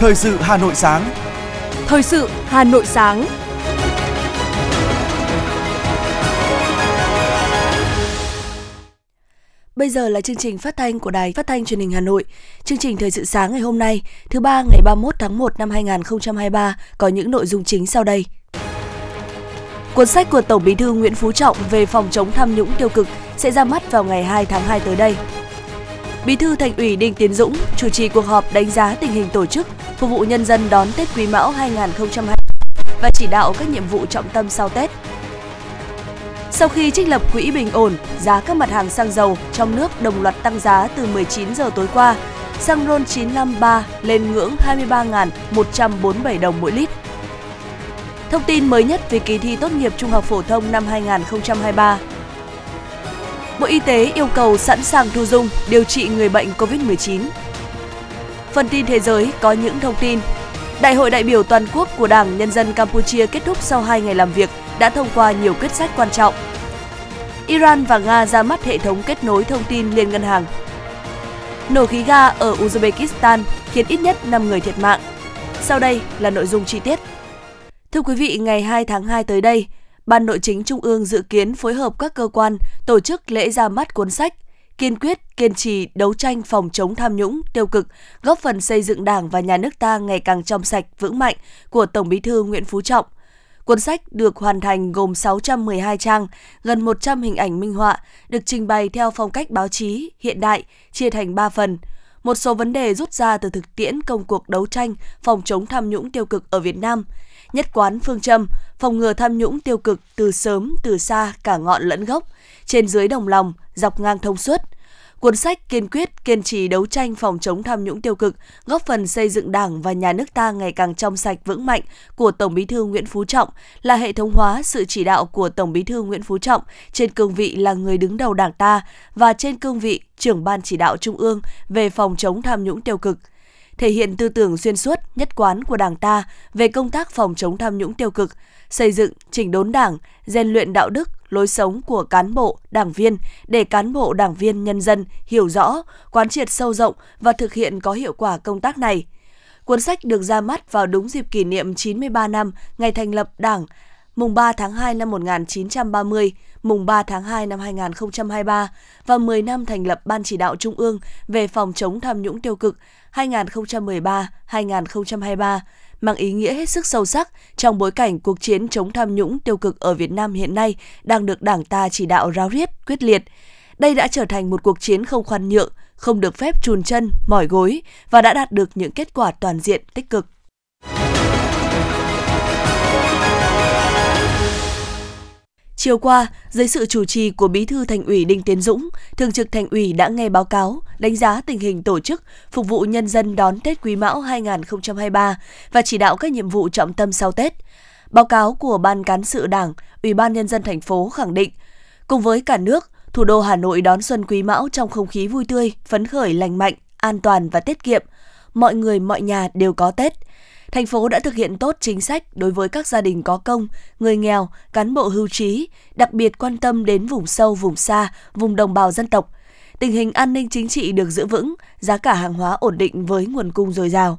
Thời sự Hà Nội sáng. Thời sự Hà Nội sáng. Bây giờ là chương trình phát thanh của Đài Phát thanh Truyền hình Hà Nội. Chương trình Thời sự sáng ngày hôm nay, thứ ba ngày 31 tháng 1 năm 2023 có những nội dung chính sau đây. Cuốn sách của Tổng Bí thư Nguyễn Phú Trọng về phòng chống tham nhũng tiêu cực sẽ ra mắt vào ngày 2 tháng 2 tới đây. Bí thư Thành ủy Đinh Tiến Dũng chủ trì cuộc họp đánh giá tình hình tổ chức, phục vụ nhân dân đón Tết Quý Mão 2020 và chỉ đạo các nhiệm vụ trọng tâm sau Tết. Sau khi trích lập quỹ bình ổn, giá các mặt hàng xăng dầu trong nước đồng loạt tăng giá từ 19 giờ tối qua. Xăng RON 953 lên ngưỡng 23.147 đồng mỗi lít. Thông tin mới nhất về kỳ thi tốt nghiệp trung học phổ thông năm 2023. Bộ Y tế yêu cầu sẵn sàng thu dung điều trị người bệnh COVID-19. Phần tin thế giới có những thông tin. Đại hội đại biểu toàn quốc của Đảng Nhân dân Campuchia kết thúc sau 2 ngày làm việc đã thông qua nhiều quyết sách quan trọng. Iran và Nga ra mắt hệ thống kết nối thông tin liên ngân hàng. Nổ khí ga ở Uzbekistan khiến ít nhất 5 người thiệt mạng. Sau đây là nội dung chi tiết. Thưa quý vị, ngày 2 tháng 2 tới đây, Ban Nội chính Trung ương dự kiến phối hợp các cơ quan tổ chức lễ ra mắt cuốn sách kiên quyết, kiên trì đấu tranh phòng chống tham nhũng, tiêu cực, góp phần xây dựng Đảng và nhà nước ta ngày càng trong sạch, vững mạnh của Tổng Bí thư Nguyễn Phú Trọng. Cuốn sách được hoàn thành gồm 612 trang, gần 100 hình ảnh minh họa, được trình bày theo phong cách báo chí hiện đại, chia thành 3 phần. Một số vấn đề rút ra từ thực tiễn công cuộc đấu tranh phòng chống tham nhũng tiêu cực ở Việt Nam – nhất quán phương châm phòng ngừa tham nhũng tiêu cực từ sớm từ xa cả ngọn lẫn gốc, trên dưới đồng lòng, dọc ngang thông suốt. Cuốn sách kiên quyết kiên trì đấu tranh phòng chống tham nhũng tiêu cực, góp phần xây dựng Đảng và nhà nước ta ngày càng trong sạch vững mạnh của Tổng Bí thư Nguyễn Phú Trọng là hệ thống hóa sự chỉ đạo của Tổng Bí thư Nguyễn Phú Trọng trên cương vị là người đứng đầu Đảng ta và trên cương vị trưởng ban chỉ đạo Trung ương về phòng chống tham nhũng tiêu cực – thể hiện tư tưởng xuyên suốt, nhất quán của Đảng ta về công tác phòng chống tham nhũng tiêu cực, xây dựng, chỉnh đốn Đảng, rèn luyện đạo đức, lối sống của cán bộ, đảng viên để cán bộ, đảng viên, nhân dân hiểu rõ, quán triệt sâu rộng và thực hiện có hiệu quả công tác này. Cuốn sách được ra mắt vào đúng dịp kỷ niệm 93 năm ngày thành lập Đảng, mùng 3 tháng 2 năm 1930, mùng 3 tháng 2 năm 2023 và 10 năm thành lập Ban chỉ đạo Trung ương về phòng chống tham nhũng tiêu cực 2013-2023 mang ý nghĩa hết sức sâu sắc trong bối cảnh cuộc chiến chống tham nhũng tiêu cực ở Việt Nam hiện nay đang được Đảng ta chỉ đạo ráo riết, quyết liệt. Đây đã trở thành một cuộc chiến không khoan nhượng, không được phép chùn chân, mỏi gối và đã đạt được những kết quả toàn diện tích cực. Chiều qua, dưới sự chủ trì của Bí thư Thành ủy Đinh Tiến Dũng, Thường trực Thành ủy đã nghe báo cáo, đánh giá tình hình tổ chức, phục vụ nhân dân đón Tết Quý Mão 2023 và chỉ đạo các nhiệm vụ trọng tâm sau Tết. Báo cáo của Ban cán sự Đảng, Ủy ban nhân dân thành phố khẳng định, cùng với cả nước, thủ đô Hà Nội đón xuân Quý Mão trong không khí vui tươi, phấn khởi lành mạnh, an toàn và tiết kiệm. Mọi người mọi nhà đều có Tết – thành phố đã thực hiện tốt chính sách đối với các gia đình có công, người nghèo, cán bộ hưu trí, đặc biệt quan tâm đến vùng sâu, vùng xa, vùng đồng bào dân tộc. Tình hình an ninh chính trị được giữ vững, giá cả hàng hóa ổn định với nguồn cung dồi dào.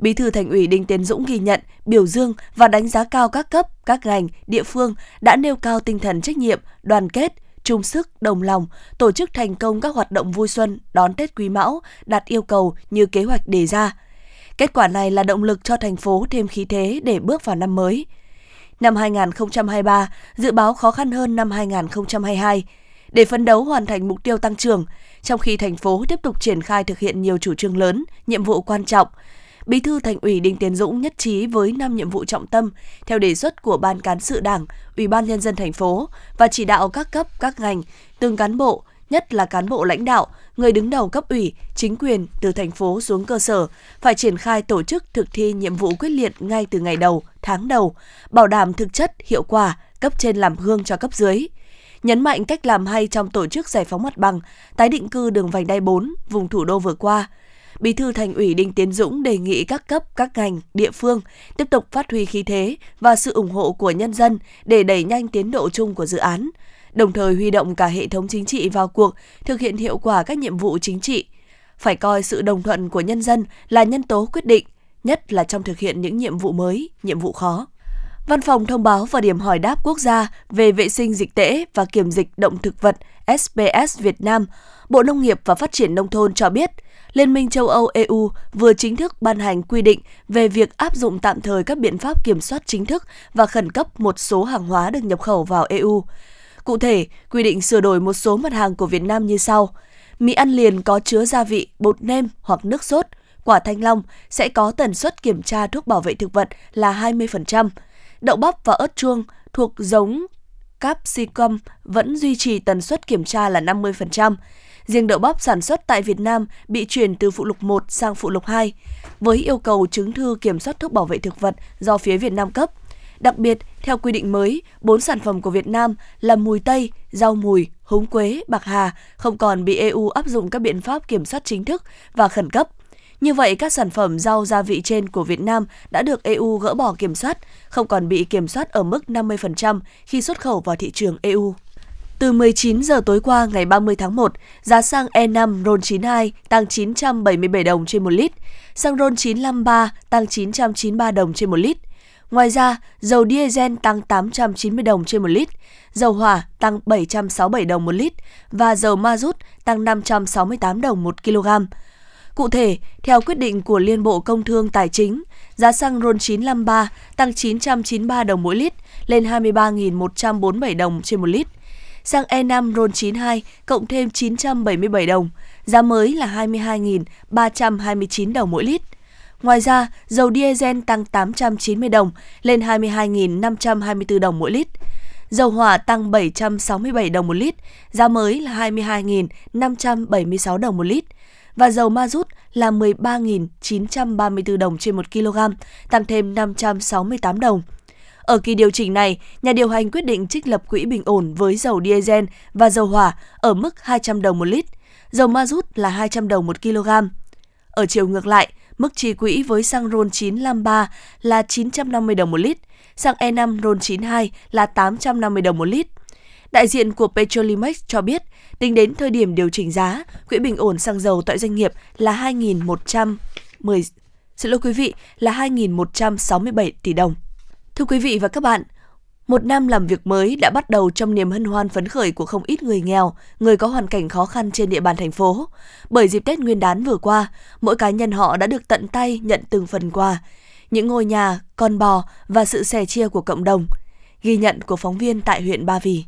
Bí thư Thành ủy Đinh Tiến Dũng ghi nhận, biểu dương và đánh giá cao các cấp, các ngành, địa phương đã nêu cao tinh thần trách nhiệm, đoàn kết, chung sức, đồng lòng, tổ chức thành công các hoạt động vui xuân đón Tết Quý Mão đạt yêu cầu như kế hoạch đề ra. Kết quả này là động lực cho thành phố thêm khí thế để bước vào năm mới. Năm 2023 dự báo khó khăn hơn năm 2022 để phấn đấu hoàn thành mục tiêu tăng trưởng, trong khi thành phố tiếp tục triển khai thực hiện nhiều chủ trương lớn, nhiệm vụ quan trọng. Bí thư Thành ủy Đinh Tiến Dũng nhất trí với năm nhiệm vụ trọng tâm theo đề xuất của Ban cán sự Đảng, Ủy ban nhân dân thành phố và chỉ đạo các cấp, các ngành, từng cán bộ, nhất là cán bộ lãnh đạo, người đứng đầu cấp ủy, chính quyền từ thành phố xuống cơ sở phải triển khai tổ chức thực thi nhiệm vụ quyết liệt ngay từ ngày đầu, tháng đầu, bảo đảm thực chất, hiệu quả, cấp trên làm gương cho cấp dưới. Nhấn mạnh cách làm hay trong tổ chức giải phóng mặt bằng, tái định cư đường vành đai 4, vùng thủ đô vừa qua. Bí thư Thành ủy Đinh Tiến Dũng đề nghị các cấp, các ngành, địa phương tiếp tục phát huy khí thế và sự ủng hộ của nhân dân để đẩy nhanh tiến độ chung của dự án, đồng thời huy động cả hệ thống chính trị vào cuộc, thực hiện hiệu quả các nhiệm vụ chính trị. Phải coi sự đồng thuận của nhân dân là nhân tố quyết định, nhất là trong thực hiện những nhiệm vụ mới, nhiệm vụ khó. Văn phòng thông báo và điểm hỏi đáp quốc gia về vệ sinh dịch tễ và kiểm dịch động thực vật SPS Việt Nam, Bộ Nông nghiệp và Phát triển Nông thôn cho biết, Liên minh châu Âu EU vừa chính thức ban hành quy định về việc áp dụng tạm thời các biện pháp kiểm soát chính thức và khẩn cấp một số hàng hóa được nhập khẩu vào EU. Cụ thể, quy định sửa đổi một số mặt hàng của Việt Nam như sau. Mì ăn liền có chứa gia vị, bột nêm hoặc nước sốt, quả thanh long sẽ có tần suất kiểm tra thuốc bảo vệ thực vật là 20%. Đậu bắp và ớt chuông thuộc giống capsicum vẫn duy trì tần suất kiểm tra là 50%. Riêng đậu bắp sản xuất tại Việt Nam bị chuyển từ phụ lục 1 sang phụ lục 2 với yêu cầu chứng thư kiểm soát thuốc bảo vệ thực vật do phía Việt Nam cấp. Đặc biệt, theo quy định mới, bốn sản phẩm của Việt Nam là mùi tây, rau mùi, húng quế, bạc hà không còn bị EU áp dụng các biện pháp kiểm soát chính thức và khẩn cấp. Như vậy, các sản phẩm rau gia vị trên của Việt Nam đã được EU gỡ bỏ kiểm soát, không còn bị kiểm soát ở mức 50% khi xuất khẩu vào thị trường EU. Từ 19 giờ tối qua ngày 30 tháng 1, giá xăng E5 RON92 tăng 977 đồng trên 1 lít, xăng RON 953 tăng 993 đồng trên 1 lít. Ngoài ra, dầu diesel tăng 890 đồng trên một lít, dầu hỏa tăng 767 đồng một lít và dầu ma rút tăng 568 đồng một kg. Cụ thể, theo quyết định của Liên Bộ Công Thương Tài chính, giá xăng RON 953 tăng 993 đồng mỗi lít lên 23.147 đồng trên một lít. Xăng E5 RON92 cộng thêm 977 đồng, giá mới là 22.329 đồng mỗi lít. Ngoài ra, dầu diesel tăng 890 đồng lên 22.524 đồng mỗi lít. Dầu hỏa tăng 767 đồng một lít, giá mới là 22.576 đồng một lít và dầu ma rút là 13.934 đồng trên 1 kg, tăng thêm 568 đồng. Ở kỳ điều chỉnh này, nhà điều hành quyết định trích lập quỹ bình ổn với dầu diesel và dầu hỏa ở mức 200 đồng một lít, dầu ma rút là 200 đồng một kg. Ở chiều ngược lại, mức chi quỹ với xăng RON 953 là 950 đồng một lít, xăng E5 RON 92 là 850 đồng một lít. Đại diện của Petrolimex cho biết, tính đến thời điểm điều chỉnh giá, quỹ bình ổn xăng dầu tại doanh nghiệp là 2.110 Xin lỗi quý vị, là 2.167 tỷ đồng. Thưa quý vị và các bạn, một năm làm việc mới đã bắt đầu trong niềm hân hoan phấn khởi của không ít người nghèo, người có hoàn cảnh khó khăn trên địa bàn thành phố. Bởi dịp Tết Nguyên đán vừa qua, mỗi cá nhân họ đã được tận tay nhận từng phần quà, những ngôi nhà, con bò và sự sẻ chia của cộng đồng. Ghi nhận của phóng viên tại huyện Ba Vì.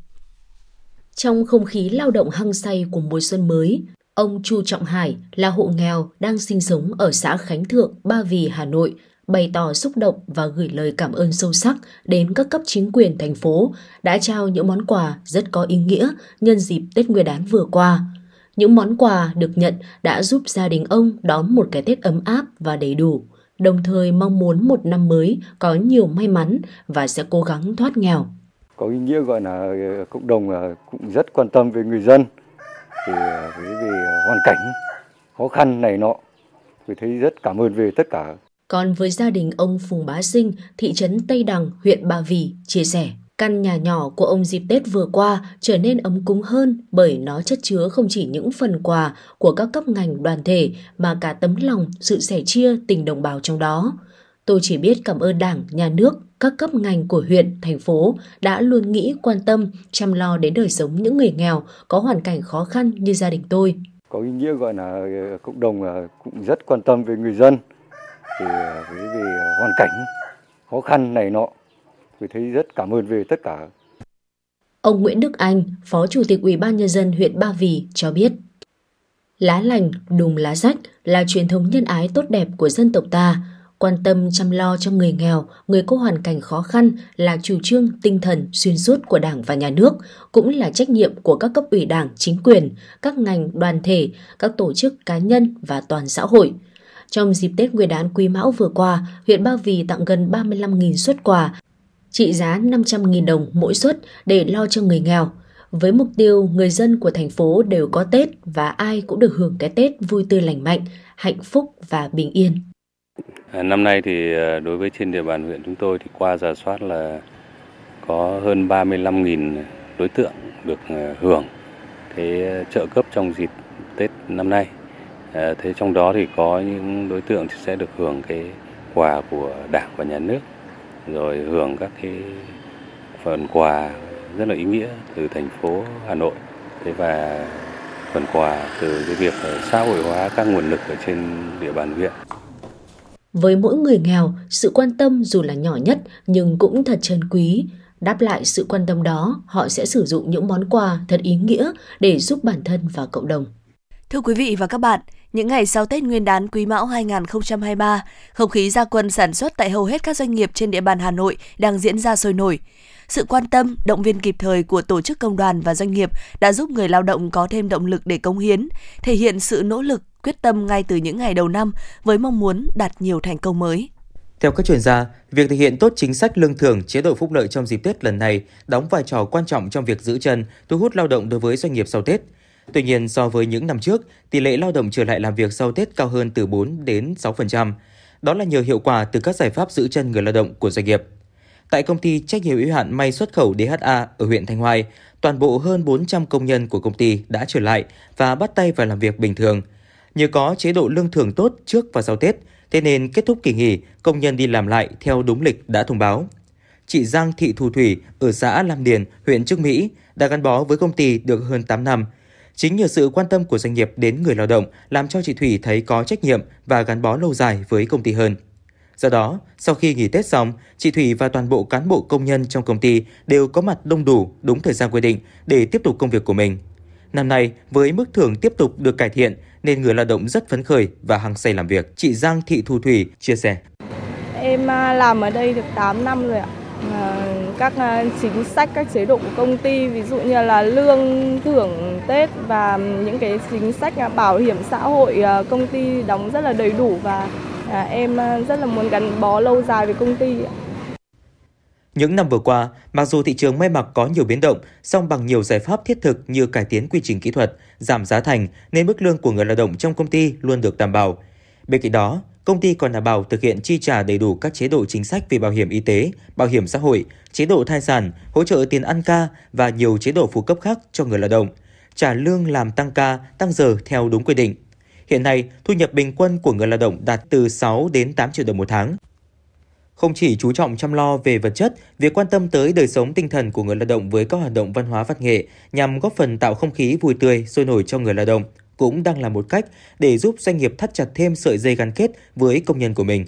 Trong không khí lao động hăng say của mùa xuân mới, ông Chu Trọng Hải là hộ nghèo đang sinh sống ở xã Khánh Thượng, Ba Vì, Hà Nội, bày tỏ xúc động và gửi lời cảm ơn sâu sắc đến các cấp chính quyền thành phố đã trao những món quà rất có ý nghĩa nhân dịp Tết Nguyên đán vừa qua. Những món quà được nhận đã giúp gia đình ông đón một cái Tết ấm áp và đầy đủ, đồng thời mong muốn một năm mới có nhiều may mắn và sẽ cố gắng thoát nghèo. Có ý nghĩa gọi là ờ, cộng đồng ờ, cũng rất quan tâm về người dân thì ờ, vì hoàn cảnh khó khăn này nọ tôi thấy rất cảm ơn về tất cả còn với gia đình ông Phùng Bá Sinh, thị trấn Tây Đằng, huyện Ba Vì, chia sẻ, căn nhà nhỏ của ông dịp Tết vừa qua trở nên ấm cúng hơn bởi nó chất chứa không chỉ những phần quà của các cấp ngành đoàn thể mà cả tấm lòng, sự sẻ chia tình đồng bào trong đó. Tôi chỉ biết cảm ơn Đảng, Nhà nước, các cấp ngành của huyện, thành phố đã luôn nghĩ quan tâm, chăm lo đến đời sống những người nghèo có hoàn cảnh khó khăn như gia đình tôi. Có ý nghĩa gọi là ờ, cộng đồng cũng rất quan tâm về người dân thì à, với về à, hoàn cảnh khó khăn này nọ tôi thấy rất cảm ơn về tất cả. Ông Nguyễn Đức Anh, Phó Chủ tịch Ủy ban nhân dân huyện Ba Vì cho biết, lá lành đùm lá rách là truyền thống nhân ái tốt đẹp của dân tộc ta. Quan tâm chăm lo cho người nghèo, người có hoàn cảnh khó khăn là chủ trương tinh thần xuyên suốt của Đảng và Nhà nước, cũng là trách nhiệm của các cấp ủy Đảng, chính quyền, các ngành, đoàn thể, các tổ chức cá nhân và toàn xã hội – trong dịp Tết Nguyên đán Quý Mão vừa qua, huyện Ba Vì tặng gần 35.000 xuất quà, trị giá 500.000 đồng mỗi suất để lo cho người nghèo. Với mục tiêu người dân của thành phố đều có Tết và ai cũng được hưởng cái Tết vui tươi lành mạnh, hạnh phúc và bình yên. À, năm nay thì à, đối với trên địa bàn huyện chúng tôi thì qua giả soát là có hơn 35.000 đối tượng được à, hưởng cái trợ cấp trong dịp Tết năm nay. Ờ, thế trong đó thì có những đối tượng sẽ được hưởng cái quà của Đảng và Nhà nước, rồi hưởng các cái phần quà rất là ý nghĩa từ thành phố Hà Nội. Thế và phần quà từ cái việc xã hội hóa các nguồn lực ở trên địa bàn huyện. Với mỗi người nghèo, sự quan tâm dù là nhỏ nhất nhưng cũng thật trân quý. Đáp lại sự quan tâm đó, họ sẽ sử dụng những món quà thật ý nghĩa để giúp bản thân và cộng đồng. Thưa quý vị và các bạn, những ngày sau Tết Nguyên đán Quý Mão 2023, không khí gia quân sản xuất tại hầu hết các doanh nghiệp trên địa bàn Hà Nội đang diễn ra sôi nổi. Sự quan tâm, động viên kịp thời của tổ chức công đoàn và doanh nghiệp đã giúp người lao động có thêm động lực để cống hiến, thể hiện sự nỗ lực, quyết tâm ngay từ những ngày đầu năm với mong muốn đạt nhiều thành công mới. Theo các chuyên gia, việc thực hiện tốt chính sách lương thưởng, chế độ phúc lợi trong dịp Tết lần này đóng vai trò quan trọng trong việc giữ chân, thu hút lao động đối với doanh nghiệp sau Tết. Tuy nhiên, so với những năm trước, tỷ lệ lao động trở lại làm việc sau Tết cao hơn từ 4 đến 6%. Đó là nhờ hiệu quả từ các giải pháp giữ chân người lao động của doanh nghiệp. Tại công ty trách nhiệm hữu hạn may xuất khẩu DHA ở huyện Thanh Hoài, toàn bộ hơn 400 công nhân của công ty đã trở lại và bắt tay vào làm việc bình thường. Nhờ có chế độ lương thưởng tốt trước và sau Tết, thế nên kết thúc kỳ nghỉ, công nhân đi làm lại theo đúng lịch đã thông báo. Chị Giang Thị Thu Thủy ở xã Lam Điền, huyện Trương Mỹ đã gắn bó với công ty được hơn 8 năm. Chính nhờ sự quan tâm của doanh nghiệp đến người lao động làm cho chị Thủy thấy có trách nhiệm và gắn bó lâu dài với công ty hơn. Do đó, sau khi nghỉ Tết xong, chị Thủy và toàn bộ cán bộ công nhân trong công ty đều có mặt đông đủ đúng thời gian quy định để tiếp tục công việc của mình. Năm nay, với mức thưởng tiếp tục được cải thiện nên người lao động rất phấn khởi và hăng say làm việc. Chị Giang Thị Thu Thủy chia sẻ. Em à, làm ở đây được 8 năm rồi ạ. Các à, chính sách, các chế độ của công ty, ví dụ như là lương thưởng Tết và những cái chính sách à, bảo hiểm xã hội à, công ty đóng rất là đầy đủ và em rất là muốn gắn bó lâu dài với công ty. Những năm vừa qua, mặc dù thị trường may mặc có nhiều biến động, song bằng nhiều giải pháp thiết thực như cải tiến quy trình kỹ thuật, giảm giá thành nên mức lương của người lao động trong công ty luôn được đảm bảo. Bên cạnh đó, công ty còn đảm bảo thực hiện chi trả đầy đủ các chế độ chính sách về bảo hiểm y tế, bảo hiểm xã hội, chế độ thai sản, hỗ trợ tiền ăn ca và nhiều chế độ phụ cấp khác cho người lao động, trả lương làm tăng ca, tăng giờ theo đúng quy định. Hiện nay, thu nhập bình quân của người lao động đạt từ 6 đến 8 triệu đồng một tháng. Không chỉ chú trọng chăm lo về vật chất, việc quan tâm tới đời sống tinh thần của người lao động với các hoạt động văn hóa văn nghệ nhằm góp phần tạo không khí vui tươi, sôi nổi cho người lao động cũng đang là một cách để giúp doanh nghiệp thắt chặt thêm sợi dây gắn kết với công nhân của mình.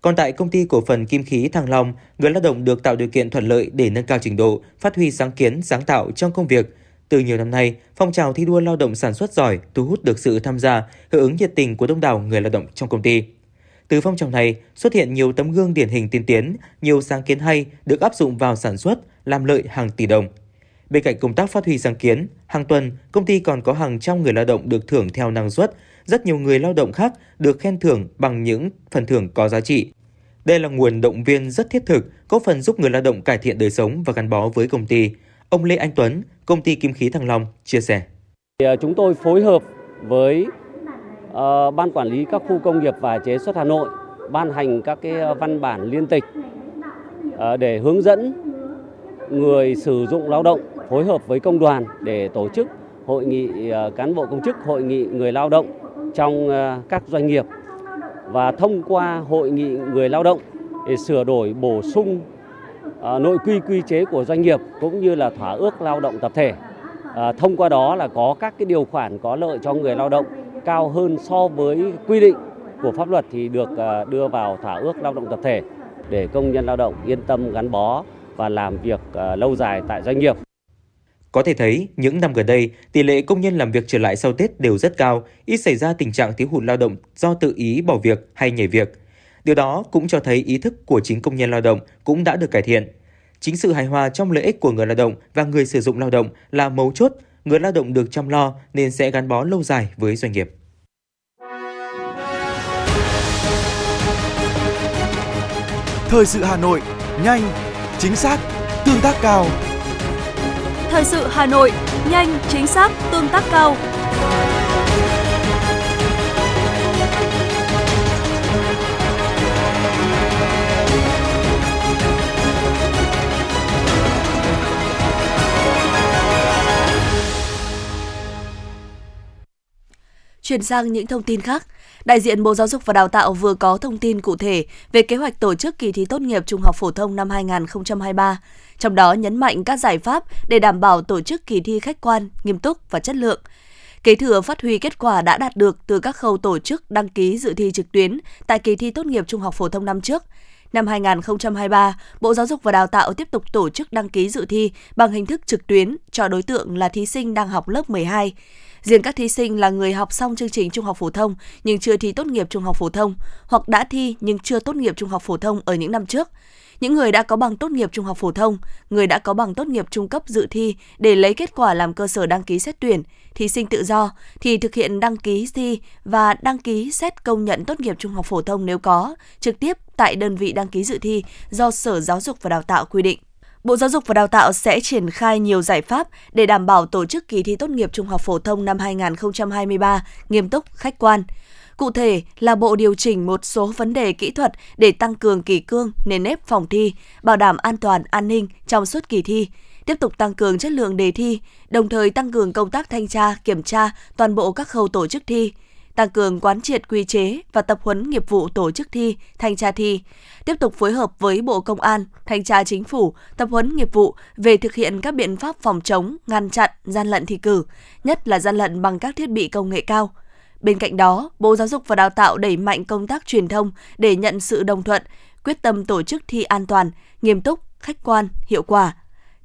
Còn tại công ty cổ phần Kim khí Thăng Long, người lao động được tạo điều kiện thuận lợi để nâng cao trình độ, phát huy sáng kiến, sáng tạo trong công việc. Từ nhiều năm nay, phong trào thi đua lao động sản xuất giỏi thu hút được sự tham gia, hưởng ứng nhiệt tình của đông đảo người lao động trong công ty. Từ phong trào này xuất hiện nhiều tấm gương điển hình tiên tiến, nhiều sáng kiến hay được áp dụng vào sản xuất, làm lợi hàng tỷ đồng. Bên cạnh công tác phát huy sáng kiến, hàng tuần công ty còn có hàng trăm người lao động được thưởng theo năng suất, rất nhiều người lao động khác được khen thưởng bằng những phần thưởng có giá trị. Đây là nguồn động viên rất thiết thực, có phần giúp người lao động cải thiện đời sống và gắn bó với công ty. Ông Lê Anh Tuấn, công ty Kim khí Thăng Long chia sẻ. À, chúng tôi phối hợp với uh, ban quản lý các khu công nghiệp và chế xuất Hà Nội ban hành các cái à, văn bản liên tịch uh, để hướng dẫn người sử dụng lao động phối hợp với công đoàn để tổ chức hội nghị ờ, cán bộ công chức, hội nghị người lao động trong ờ, các doanh nghiệp và thông qua hội nghị người lao động để sửa đổi bổ sung ờ, nội quy quy chế của doanh nghiệp cũng như là thỏa ước lao động tập thể. Thông qua đó là có các cái điều khoản có lợi cho người lao động cao hơn so với quy định của pháp luật thì được đưa vào thỏa ước lao động tập thể để công nhân lao động yên tâm gắn bó và làm việc lâu dài tại doanh nghiệp. Có thể thấy, những năm gần đây, tỷ lệ công nhân làm việc trở lại sau Tết đều rất cao, ít xảy ra tình trạng thiếu hụt lao động do tự ý bỏ việc hay nhảy việc. Điều đó cũng cho thấy ý thức của chính công nhân lao động cũng đã được cải thiện. Chính sự hài hòa trong lợi ích của người lao động và người sử dụng lao động là mấu chốt, người lao động được chăm lo nên sẽ gắn bó lâu dài với doanh nghiệp. Thời sự Hà Nội, nhanh, chính xác, tương tác cao. Thời sự Hà Nội, nhanh, chính xác, tương tác cao. Chuyển sang những thông tin khác, đại diện Bộ Giáo dục và Đào tạo vừa có thông tin cụ thể về kế hoạch tổ chức kỳ thi tốt nghiệp trung học phổ thông năm 2023, trong đó nhấn mạnh các giải pháp để đảm bảo tổ chức kỳ thi khách quan, nghiêm túc và chất lượng. Kế thừa phát huy kết quả đã đạt được từ các khâu tổ chức đăng ký dự thi trực tuyến tại kỳ thi tốt nghiệp trung học phổ thông năm trước. Năm 2023, Bộ Giáo dục và Đào tạo tiếp tục tổ chức đăng ký dự thi bằng hình thức trực tuyến cho đối tượng là thí sinh đang học lớp 12. Riêng các thí sinh là người học xong chương trình trung học phổ thông nhưng chưa thi tốt nghiệp trung học phổ thông hoặc đã thi nhưng chưa tốt nghiệp trung học phổ thông ở những năm trước. Những người đã có bằng tốt nghiệp trung học phổ thông, người đã có bằng tốt nghiệp trung cấp dự thi để lấy kết quả làm cơ sở đăng ký xét tuyển, thí sinh tự do thì thực hiện đăng ký thi và đăng ký xét công nhận tốt nghiệp trung học phổ thông nếu có, trực tiếp tại đơn vị đăng ký dự thi do Sở Giáo dục và Đào tạo quy định. Bộ Giáo dục và Đào tạo sẽ triển khai nhiều giải pháp để đảm bảo tổ chức kỳ thi tốt nghiệp trung học phổ thông năm 2023 nghiêm túc, khách quan. Cụ thể là Bộ điều chỉnh một số vấn đề kỹ thuật để tăng cường kỳ cương, nền nếp phòng thi, bảo đảm an toàn, an ninh trong suốt kỳ thi, tiếp tục tăng cường chất lượng đề thi, đồng thời tăng cường công tác thanh tra, kiểm tra toàn bộ các khâu tổ chức thi, tăng cường quán triệt quy chế và tập huấn nghiệp vụ tổ chức thi, thanh tra thi, tiếp tục phối hợp với Bộ Công an, thanh tra chính phủ, tập huấn nghiệp vụ về thực hiện các biện pháp phòng chống, ngăn chặn gian lận thi cử, nhất là gian lận bằng các thiết bị công nghệ cao. Bên cạnh đó, Bộ Giáo dục và Đào tạo đẩy mạnh công tác truyền thông để nhận sự đồng thuận, quyết tâm tổ chức thi an toàn, nghiêm túc, khách quan, hiệu quả.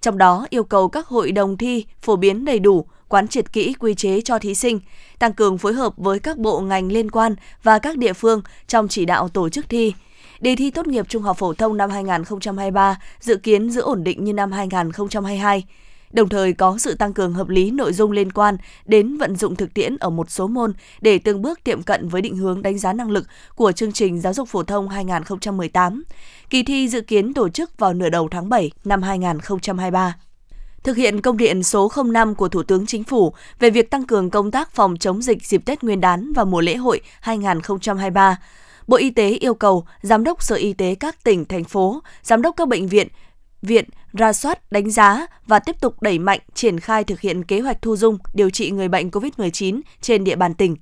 Trong đó yêu cầu các hội đồng thi phổ biến đầy đủ, quán triệt kỹ quy chế cho thí sinh, tăng cường phối hợp với các bộ ngành liên quan và các địa phương trong chỉ đạo tổ chức thi. Đề thi tốt nghiệp trung học phổ thông năm 2023 dự kiến giữ ổn định như năm 2022 đồng thời có sự tăng cường hợp lý nội dung liên quan đến vận dụng thực tiễn ở một số môn để từng bước tiệm cận với định hướng đánh giá năng lực của chương trình giáo dục phổ thông 2018. Kỳ thi dự kiến tổ chức vào nửa đầu tháng 7 năm 2023 thực hiện công điện số 05 của Thủ tướng Chính phủ về việc tăng cường công tác phòng chống dịch dịp Tết Nguyên đán và mùa lễ hội 2023. Bộ Y tế yêu cầu Giám đốc Sở Y tế các tỉnh, thành phố, Giám đốc các bệnh viện, viện ra soát, đánh giá và tiếp tục đẩy mạnh triển khai thực hiện kế hoạch thu dung điều trị người bệnh COVID-19 trên địa bàn tỉnh.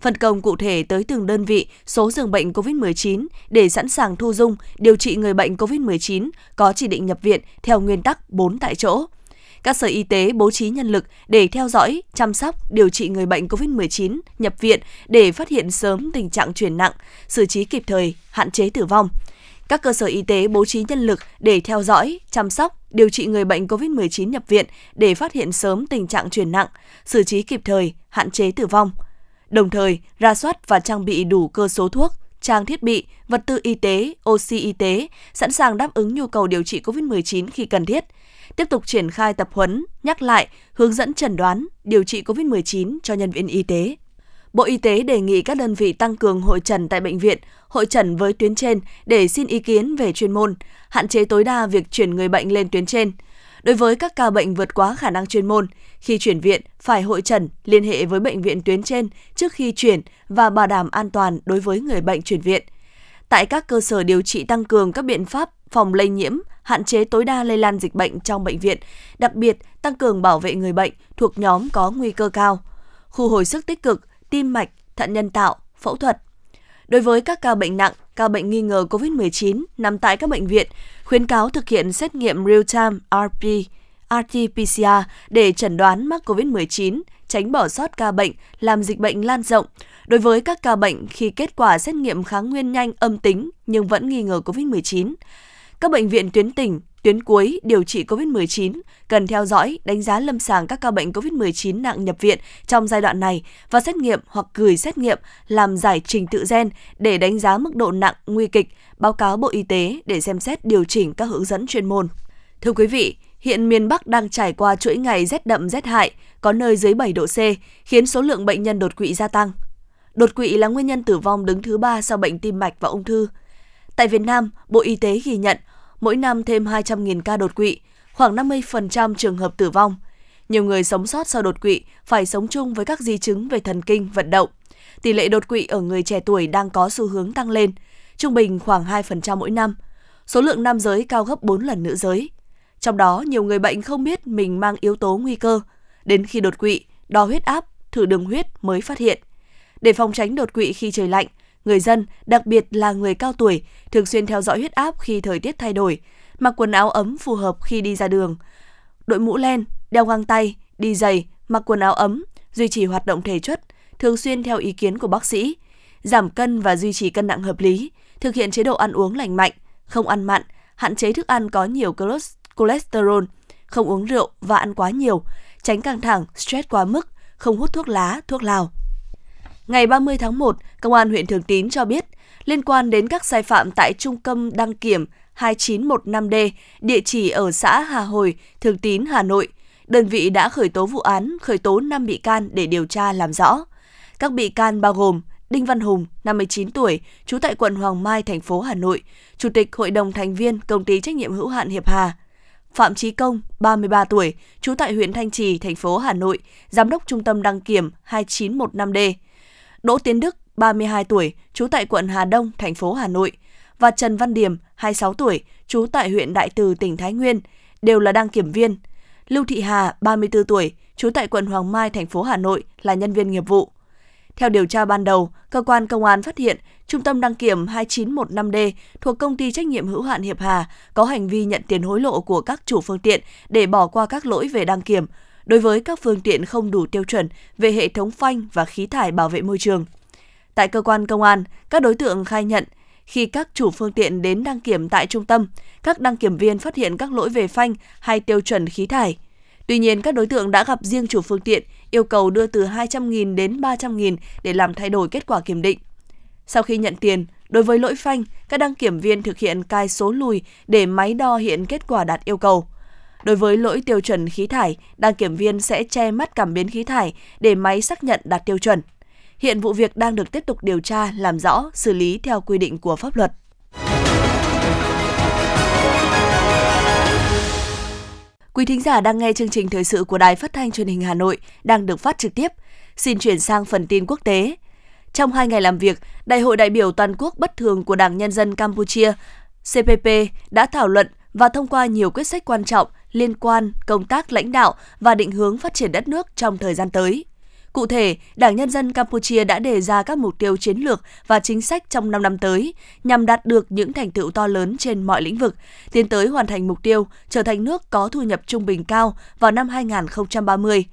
Phân công cụ thể tới từng đơn vị số giường bệnh COVID-19 để sẵn sàng thu dung điều trị người bệnh COVID-19 có chỉ định nhập viện theo nguyên tắc 4 tại chỗ. Các sở y tế bố trí nhân lực để theo dõi, chăm sóc, điều trị người bệnh COVID-19 nhập viện để phát hiện sớm tình trạng chuyển nặng, xử trí kịp thời, hạn chế tử vong – các cơ sở y tế bố trí nhân lực để theo dõi, chăm sóc, điều trị người bệnh COVID-19 nhập viện để phát hiện sớm tình trạng chuyển nặng, xử trí kịp thời, hạn chế tử vong. Đồng thời, ra soát và trang bị đủ cơ số thuốc, trang thiết bị, vật tư y tế, oxy y tế, sẵn sàng đáp ứng nhu cầu điều trị COVID-19 khi cần thiết. Tiếp tục triển khai tập huấn, nhắc lại, hướng dẫn chẩn đoán, điều trị COVID-19 cho nhân viên y tế. Bộ Y tế đề nghị các đơn vị tăng cường hội trần tại bệnh viện, hội trần với tuyến trên để xin ý kiến về chuyên môn, hạn chế tối đa việc chuyển người bệnh lên tuyến trên. Đối với các ca bệnh vượt quá khả năng chuyên môn, khi chuyển viện phải hội trần liên hệ với bệnh viện tuyến trên trước khi chuyển và bảo đảm an toàn đối với người bệnh chuyển viện. Tại các cơ sở điều trị tăng cường các biện pháp phòng lây nhiễm, hạn chế tối đa lây lan dịch bệnh trong bệnh viện, đặc biệt tăng cường bảo vệ người bệnh thuộc nhóm có nguy cơ cao. Khu hồi sức tích cực, tim mạch, thận nhân tạo, phẫu thuật. Đối với các ca bệnh nặng, ca bệnh nghi ngờ COVID-19 nằm tại các bệnh viện, khuyến cáo thực hiện xét nghiệm real-time RP, RT-PCR để chẩn đoán mắc COVID-19, tránh bỏ sót ca bệnh, làm dịch bệnh lan rộng. Đối với các ca bệnh khi kết quả xét nghiệm kháng nguyên nhanh âm tính nhưng vẫn nghi ngờ COVID-19, các bệnh viện tuyến tỉnh, tuyến cuối điều trị COVID-19 cần theo dõi, đánh giá lâm sàng các ca bệnh COVID-19 nặng nhập viện trong giai đoạn này và xét nghiệm hoặc gửi xét nghiệm làm giải trình tự gen để đánh giá mức độ nặng, nguy kịch, báo cáo Bộ Y tế để xem xét điều chỉnh các hướng dẫn chuyên môn. Thưa quý vị, hiện miền Bắc đang trải qua chuỗi ngày rét đậm rét hại, có nơi dưới 7 độ C, khiến số lượng bệnh nhân đột quỵ gia tăng. Đột quỵ là nguyên nhân tử vong đứng thứ ba sau bệnh tim mạch và ung thư. Tại Việt Nam, Bộ Y tế ghi nhận mỗi năm thêm 200.000 ca đột quỵ, khoảng 50% trường hợp tử vong. Nhiều người sống sót sau đột quỵ phải sống chung với các di chứng về thần kinh, vận động. Tỷ lệ đột quỵ ở người trẻ tuổi đang có xu hướng tăng lên, trung bình khoảng 2% mỗi năm. Số lượng nam giới cao gấp 4 lần nữ giới. Trong đó, nhiều người bệnh không biết mình mang yếu tố nguy cơ. Đến khi đột quỵ, đo huyết áp, thử đường huyết mới phát hiện. Để phòng tránh đột quỵ khi trời lạnh, người dân, đặc biệt là người cao tuổi, thường xuyên theo dõi huyết áp khi thời tiết thay đổi, mặc quần áo ấm phù hợp khi đi ra đường, đội mũ len, đeo găng tay, đi giày, mặc quần áo ấm, duy trì hoạt động thể chất, thường xuyên theo ý kiến của bác sĩ, giảm cân và duy trì cân nặng hợp lý, thực hiện chế độ ăn uống lành mạnh, không ăn mặn, hạn chế thức ăn có nhiều cholesterol, không uống rượu và ăn quá nhiều, tránh căng thẳng, stress quá mức, không hút thuốc lá, thuốc lào. Ngày 30 tháng 1, Công an huyện Thường Tín cho biết, liên quan đến các sai phạm tại Trung tâm đăng kiểm 2915D, địa chỉ ở xã Hà Hồi, Thường Tín, Hà Nội, đơn vị đã khởi tố vụ án, khởi tố 5 bị can để điều tra làm rõ. Các bị can bao gồm Đinh Văn Hùng, 59 tuổi, trú tại quận Hoàng Mai, thành phố Hà Nội, Chủ tịch Hội đồng thành viên Công ty trách nhiệm hữu hạn Hiệp Hà. Phạm Chí Công, 33 tuổi, trú tại huyện Thanh Trì, thành phố Hà Nội, Giám đốc Trung tâm đăng kiểm 2915D. Đỗ Tiến Đức, 32 tuổi, trú tại quận Hà Đông, thành phố Hà Nội, và Trần Văn Điểm, 26 tuổi, trú tại huyện Đại Từ, tỉnh Thái Nguyên, đều là đăng kiểm viên. Lưu Thị Hà, 34 tuổi, trú tại quận Hoàng Mai, thành phố Hà Nội, là nhân viên nghiệp vụ. Theo điều tra ban đầu, cơ quan công an phát hiện Trung tâm đăng kiểm 2915D thuộc công ty trách nhiệm hữu hạn Hiệp Hà có hành vi nhận tiền hối lộ của các chủ phương tiện để bỏ qua các lỗi về đăng kiểm đối với các phương tiện không đủ tiêu chuẩn về hệ thống phanh và khí thải bảo vệ môi trường. Tại cơ quan công an, các đối tượng khai nhận khi các chủ phương tiện đến đăng kiểm tại trung tâm, các đăng kiểm viên phát hiện các lỗi về phanh hay tiêu chuẩn khí thải. Tuy nhiên, các đối tượng đã gặp riêng chủ phương tiện yêu cầu đưa từ 200.000 đến 300.000 để làm thay đổi kết quả kiểm định. Sau khi nhận tiền, đối với lỗi phanh, các đăng kiểm viên thực hiện cai số lùi để máy đo hiện kết quả đạt yêu cầu. Đối với lỗi tiêu chuẩn khí thải, đăng kiểm viên sẽ che mắt cảm biến khí thải để máy xác nhận đạt tiêu chuẩn. Hiện vụ việc đang được tiếp tục điều tra, làm rõ, xử lý theo quy định của pháp luật. Quý thính giả đang nghe chương trình thời sự của Đài Phát thanh Truyền hình Hà Nội đang được phát trực tiếp. Xin chuyển sang phần tin quốc tế. Trong hai ngày làm việc, Đại hội đại biểu toàn quốc bất thường của Đảng Nhân dân Campuchia CPP đã thảo luận và thông qua nhiều quyết sách quan trọng liên quan công tác lãnh đạo và định hướng phát triển đất nước trong thời gian tới. Cụ thể, Đảng Nhân dân Campuchia đã đề ra các mục tiêu chiến lược và chính sách trong 5 năm tới nhằm đạt được những thành tựu to lớn trên mọi lĩnh vực, tiến tới hoàn thành mục tiêu trở thành nước có thu nhập trung bình cao vào năm 2030.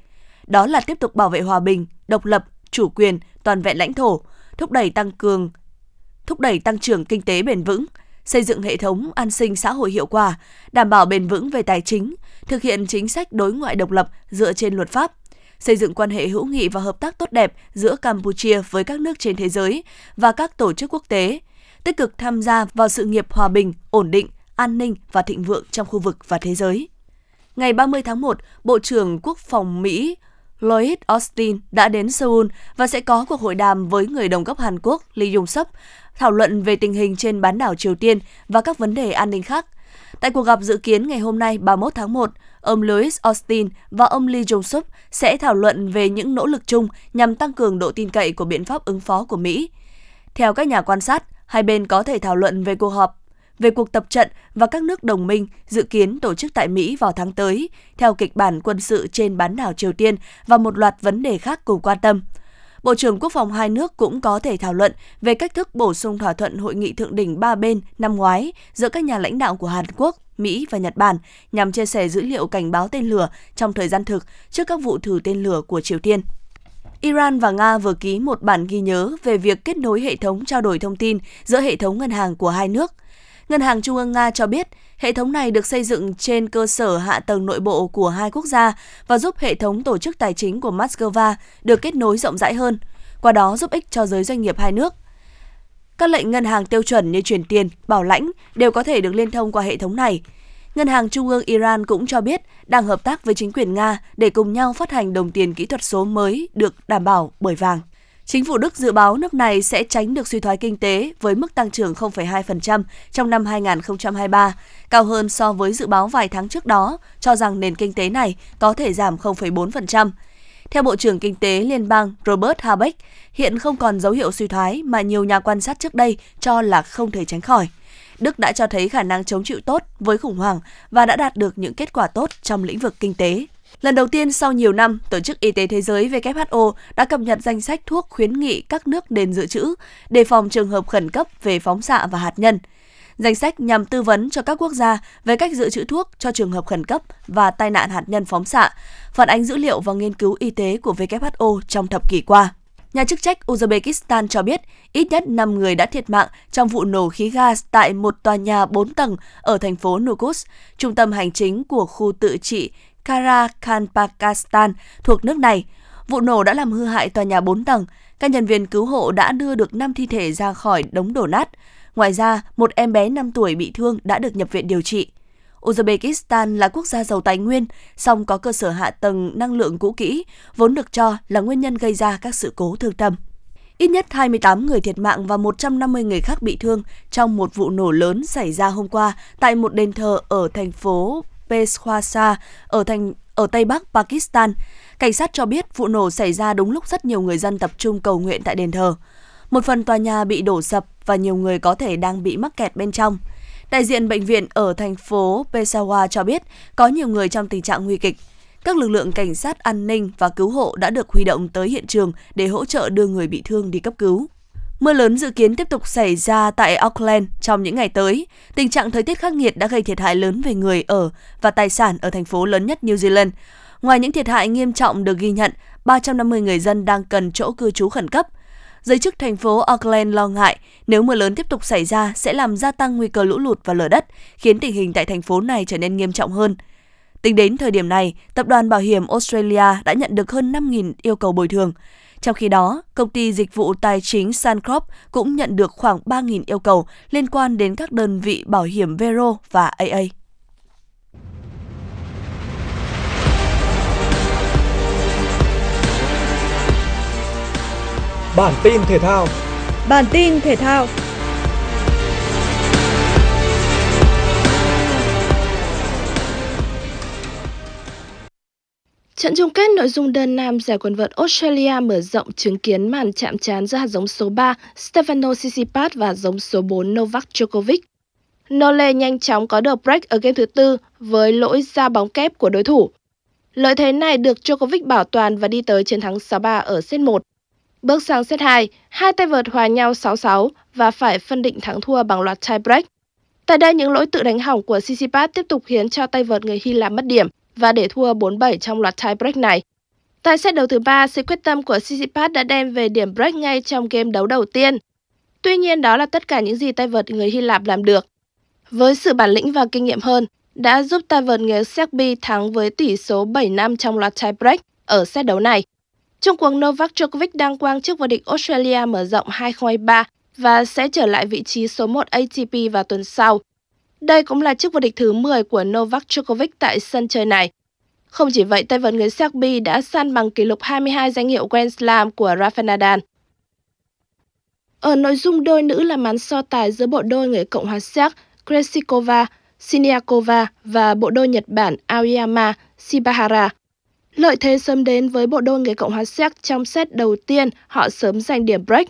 Đó là tiếp tục bảo vệ hòa bình, độc lập, chủ quyền, toàn vẹn lãnh thổ, thúc đẩy tăng cường thúc đẩy tăng trưởng kinh tế bền vững, xây dựng hệ thống an sinh xã hội hiệu quả, đảm bảo bền vững về tài chính, thực hiện chính sách đối ngoại độc lập dựa trên luật pháp, xây dựng quan hệ hữu nghị và hợp tác tốt đẹp giữa Campuchia với các nước trên thế giới và các tổ chức quốc tế, tích cực tham gia vào sự nghiệp hòa bình, ổn định, an ninh và thịnh vượng trong khu vực và thế giới. Ngày 30 tháng 1, Bộ trưởng Quốc phòng Mỹ Lloyd Austin đã đến Seoul và sẽ có cuộc hội đàm với người đồng cấp Hàn Quốc Lee Jong-suk thảo luận về tình hình trên bán đảo Triều Tiên và các vấn đề an ninh khác. Tại cuộc gặp dự kiến ngày hôm nay 31 tháng 1, ông Louis Austin và ông Lee Jong-suk sẽ thảo luận về những nỗ lực chung nhằm tăng cường độ tin cậy của biện pháp ứng phó của Mỹ. Theo các nhà quan sát, hai bên có thể thảo luận về cuộc họp về cuộc tập trận và các nước đồng minh dự kiến tổ chức tại Mỹ vào tháng tới, theo kịch bản quân sự trên bán đảo Triều Tiên và một loạt vấn đề khác cùng quan tâm. Bộ trưởng Quốc phòng hai nước cũng có thể thảo luận về cách thức bổ sung thỏa thuận hội nghị thượng đỉnh ba bên năm ngoái giữa các nhà lãnh đạo của Hàn Quốc, Mỹ và Nhật Bản nhằm chia sẻ dữ liệu cảnh báo tên lửa trong thời gian thực trước các vụ thử tên lửa của Triều Tiên. Iran và Nga vừa ký một bản ghi nhớ về việc kết nối hệ thống trao đổi thông tin giữa hệ thống ngân hàng của hai nước. Ngân hàng Trung ương Nga cho biết hệ thống này được xây dựng trên cơ sở hạ tầng nội bộ của hai quốc gia và giúp hệ thống tổ chức tài chính của Moscow được kết nối rộng rãi hơn, qua đó giúp ích cho giới doanh nghiệp hai nước. Các lệnh ngân hàng tiêu chuẩn như chuyển tiền, bảo lãnh đều có thể được liên thông qua hệ thống này. Ngân hàng Trung ương Iran cũng cho biết đang hợp tác với chính quyền Nga để cùng nhau phát hành đồng tiền kỹ thuật số mới được đảm bảo bởi vàng. Chính phủ Đức dự báo nước này sẽ tránh được suy thoái kinh tế với mức tăng trưởng 0,2% trong năm 2023, cao hơn so với dự báo vài tháng trước đó, cho rằng nền kinh tế này có thể giảm 0,4%. Theo Bộ trưởng Kinh tế Liên bang Robert Habeck, hiện không còn dấu hiệu suy thoái mà nhiều nhà quan sát trước đây cho là không thể tránh khỏi. Đức đã cho thấy khả năng chống chịu tốt với khủng hoảng và đã đạt được những kết quả tốt trong lĩnh vực kinh tế. Lần đầu tiên sau nhiều năm, Tổ chức Y tế Thế giới WHO đã cập nhật danh sách thuốc khuyến nghị các nước nên dự trữ, đề phòng trường hợp khẩn cấp về phóng xạ và hạt nhân. Danh sách nhằm tư vấn cho các quốc gia về cách dự trữ thuốc cho trường hợp khẩn cấp và tai nạn hạt nhân phóng xạ, phản ánh dữ liệu và nghiên cứu y tế của WHO trong thập kỷ qua. Nhà chức trách Uzbekistan cho biết ít nhất 5 người đã thiệt mạng trong vụ nổ khí gas tại một tòa nhà 4 tầng ở thành phố Nukus, trung tâm hành chính của khu tự trị Karakhanpakistan thuộc nước này. Vụ nổ đã làm hư hại tòa nhà 4 tầng. Các nhân viên cứu hộ đã đưa được 5 thi thể ra khỏi đống đổ nát. Ngoài ra, một em bé 5 tuổi bị thương đã được nhập viện điều trị. Uzbekistan là quốc gia giàu tài nguyên, song có cơ sở hạ tầng năng lượng cũ kỹ, vốn được cho là nguyên nhân gây ra các sự cố thương tâm. Ít nhất 28 người thiệt mạng và 150 người khác bị thương trong một vụ nổ lớn xảy ra hôm qua tại một đền thờ ở thành phố Peshawar ở thành, ở Tây Bắc, Pakistan. Cảnh sát cho biết vụ nổ xảy ra đúng lúc rất nhiều người dân tập trung cầu nguyện tại đền thờ. Một phần tòa nhà bị đổ sập và nhiều người có thể đang bị mắc kẹt bên trong. Đại diện bệnh viện ở thành phố Peshawar cho biết có nhiều người trong tình trạng nguy kịch. Các lực lượng cảnh sát an ninh và cứu hộ đã được huy động tới hiện trường để hỗ trợ đưa người bị thương đi cấp cứu. Mưa lớn dự kiến tiếp tục xảy ra tại Auckland trong những ngày tới. Tình trạng thời tiết khắc nghiệt đã gây thiệt hại lớn về người ở và tài sản ở thành phố lớn nhất New Zealand. Ngoài những thiệt hại nghiêm trọng được ghi nhận, 350 người dân đang cần chỗ cư trú khẩn cấp – Giới chức thành phố Auckland lo ngại nếu mưa lớn tiếp tục xảy ra sẽ làm gia tăng nguy cơ lũ lụt và lở đất, khiến tình hình tại thành phố này trở nên nghiêm trọng hơn. Tính đến thời điểm này, Tập đoàn Bảo hiểm Australia đã nhận được hơn 5.000 yêu cầu bồi thường. Trong khi đó, công ty dịch vụ tài chính Suncorp cũng nhận được khoảng 3.000 yêu cầu liên quan đến các đơn vị bảo hiểm Vero và AA. Bản tin thể thao. Bản tin thể thao. Trận chung kết nội dung đơn nam giải quần vợt Australia mở rộng chứng kiến màn chạm trán giữa hạt giống số 3 Stefano Tsitsipas và giống số 4 Novak Djokovic. Nole nhanh chóng có được break ở game thứ tư với lỗi ra bóng kép của đối thủ. Lợi thế này được Djokovic bảo toàn và đi tới chiến thắng 6-3 ở set 1. Bước sang set 2, hai tay vợt hòa nhau 6-6 và phải phân định thắng thua bằng loạt tie break. Tại đây, những lỗi tự đánh hỏng của Tsitsipas tiếp tục khiến cho tay vợt người Hy Lạp mất điểm và để thua 4-7 trong loạt tie break này. Tại set đầu thứ ba, sự quyết tâm của Tsitsipas đã đem về điểm break ngay trong game đấu đầu tiên. Tuy nhiên, đó là tất cả những gì tay vợt người Hy Lạp làm được. Với sự bản lĩnh và kinh nghiệm hơn, đã giúp tay vợt người Serbia thắng với tỷ số 7-5 trong loạt tie break ở set đấu này. Trong cuộc Novak Djokovic đang quang chức vô địch Australia mở rộng 2023 và sẽ trở lại vị trí số 1 ATP vào tuần sau. Đây cũng là chức vô địch thứ 10 của Novak Djokovic tại sân chơi này. Không chỉ vậy, tay vợt người Serbia đã săn bằng kỷ lục 22 danh hiệu Grand Slam của Rafael Nadal. Ở nội dung đôi nữ là màn so tài giữa bộ đôi người Cộng hòa Séc Kresikova, Siniakova và bộ đôi Nhật Bản Aoyama Shibahara. Lợi thế sớm đến với bộ đôi người Cộng hòa Séc trong set đầu tiên, họ sớm giành điểm break.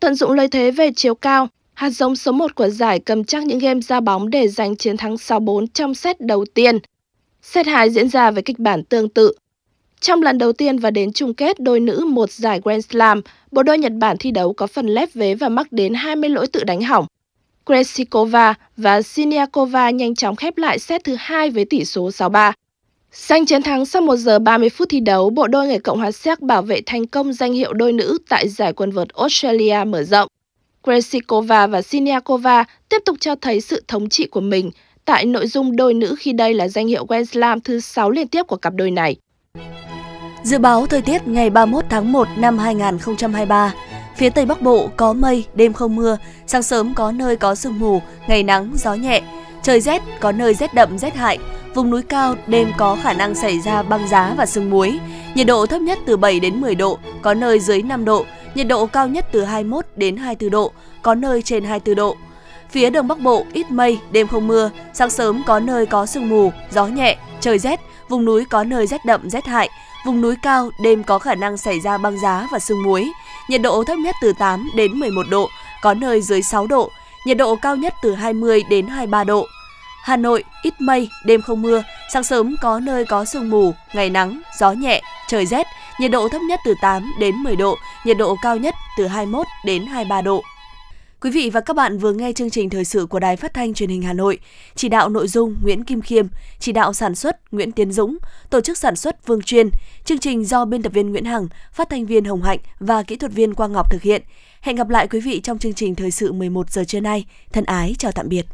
Tận dụng lợi thế về chiều cao, hạt giống số 1 của giải cầm chắc những game ra bóng để giành chiến thắng 6-4 trong set đầu tiên. Set 2 diễn ra với kịch bản tương tự. Trong lần đầu tiên và đến chung kết đôi nữ một giải Grand Slam, bộ đôi Nhật Bản thi đấu có phần lép vế và mắc đến 20 lỗi tự đánh hỏng. Kresikova và Siniakova nhanh chóng khép lại set thứ hai với tỷ số 6-3. Giành chiến thắng sau 1 giờ 30 phút thi đấu, bộ đôi người Cộng hòa Séc bảo vệ thành công danh hiệu đôi nữ tại giải quần vợt Australia mở rộng. Kresikova và Siniakova tiếp tục cho thấy sự thống trị của mình tại nội dung đôi nữ khi đây là danh hiệu Grand Slam thứ 6 liên tiếp của cặp đôi này. Dự báo thời tiết ngày 31 tháng 1 năm 2023 Phía Tây Bắc Bộ có mây, đêm không mưa, sáng sớm có nơi có sương mù, ngày nắng, gió nhẹ. Trời rét, có nơi rét đậm, rét hại, Vùng núi cao đêm có khả năng xảy ra băng giá và sương muối. Nhiệt độ thấp nhất từ 7 đến 10 độ, có nơi dưới 5 độ. Nhiệt độ cao nhất từ 21 đến 24 độ, có nơi trên 24 độ. Phía Đông Bắc Bộ ít mây, đêm không mưa, sáng sớm có nơi có sương mù, gió nhẹ, trời rét, vùng núi có nơi rét đậm rét hại, vùng núi cao đêm có khả năng xảy ra băng giá và sương muối. Nhiệt độ thấp nhất từ 8 đến 11 độ, có nơi dưới 6 độ, nhiệt độ cao nhất từ 20 đến 23 độ. Hà Nội ít mây, đêm không mưa, sáng sớm có nơi có sương mù, ngày nắng, gió nhẹ, trời rét, nhiệt độ thấp nhất từ 8 đến 10 độ, nhiệt độ cao nhất từ 21 đến 23 độ. Quý vị và các bạn vừa nghe chương trình thời sự của Đài Phát thanh Truyền hình Hà Nội. Chỉ đạo nội dung Nguyễn Kim Khiêm, chỉ đạo sản xuất Nguyễn Tiến Dũng, tổ chức sản xuất Vương Chuyên. Chương trình do biên tập viên Nguyễn Hằng, phát thanh viên Hồng Hạnh và kỹ thuật viên Quang Ngọc thực hiện. Hẹn gặp lại quý vị trong chương trình thời sự 11 giờ trưa nay. Thân ái chào tạm biệt.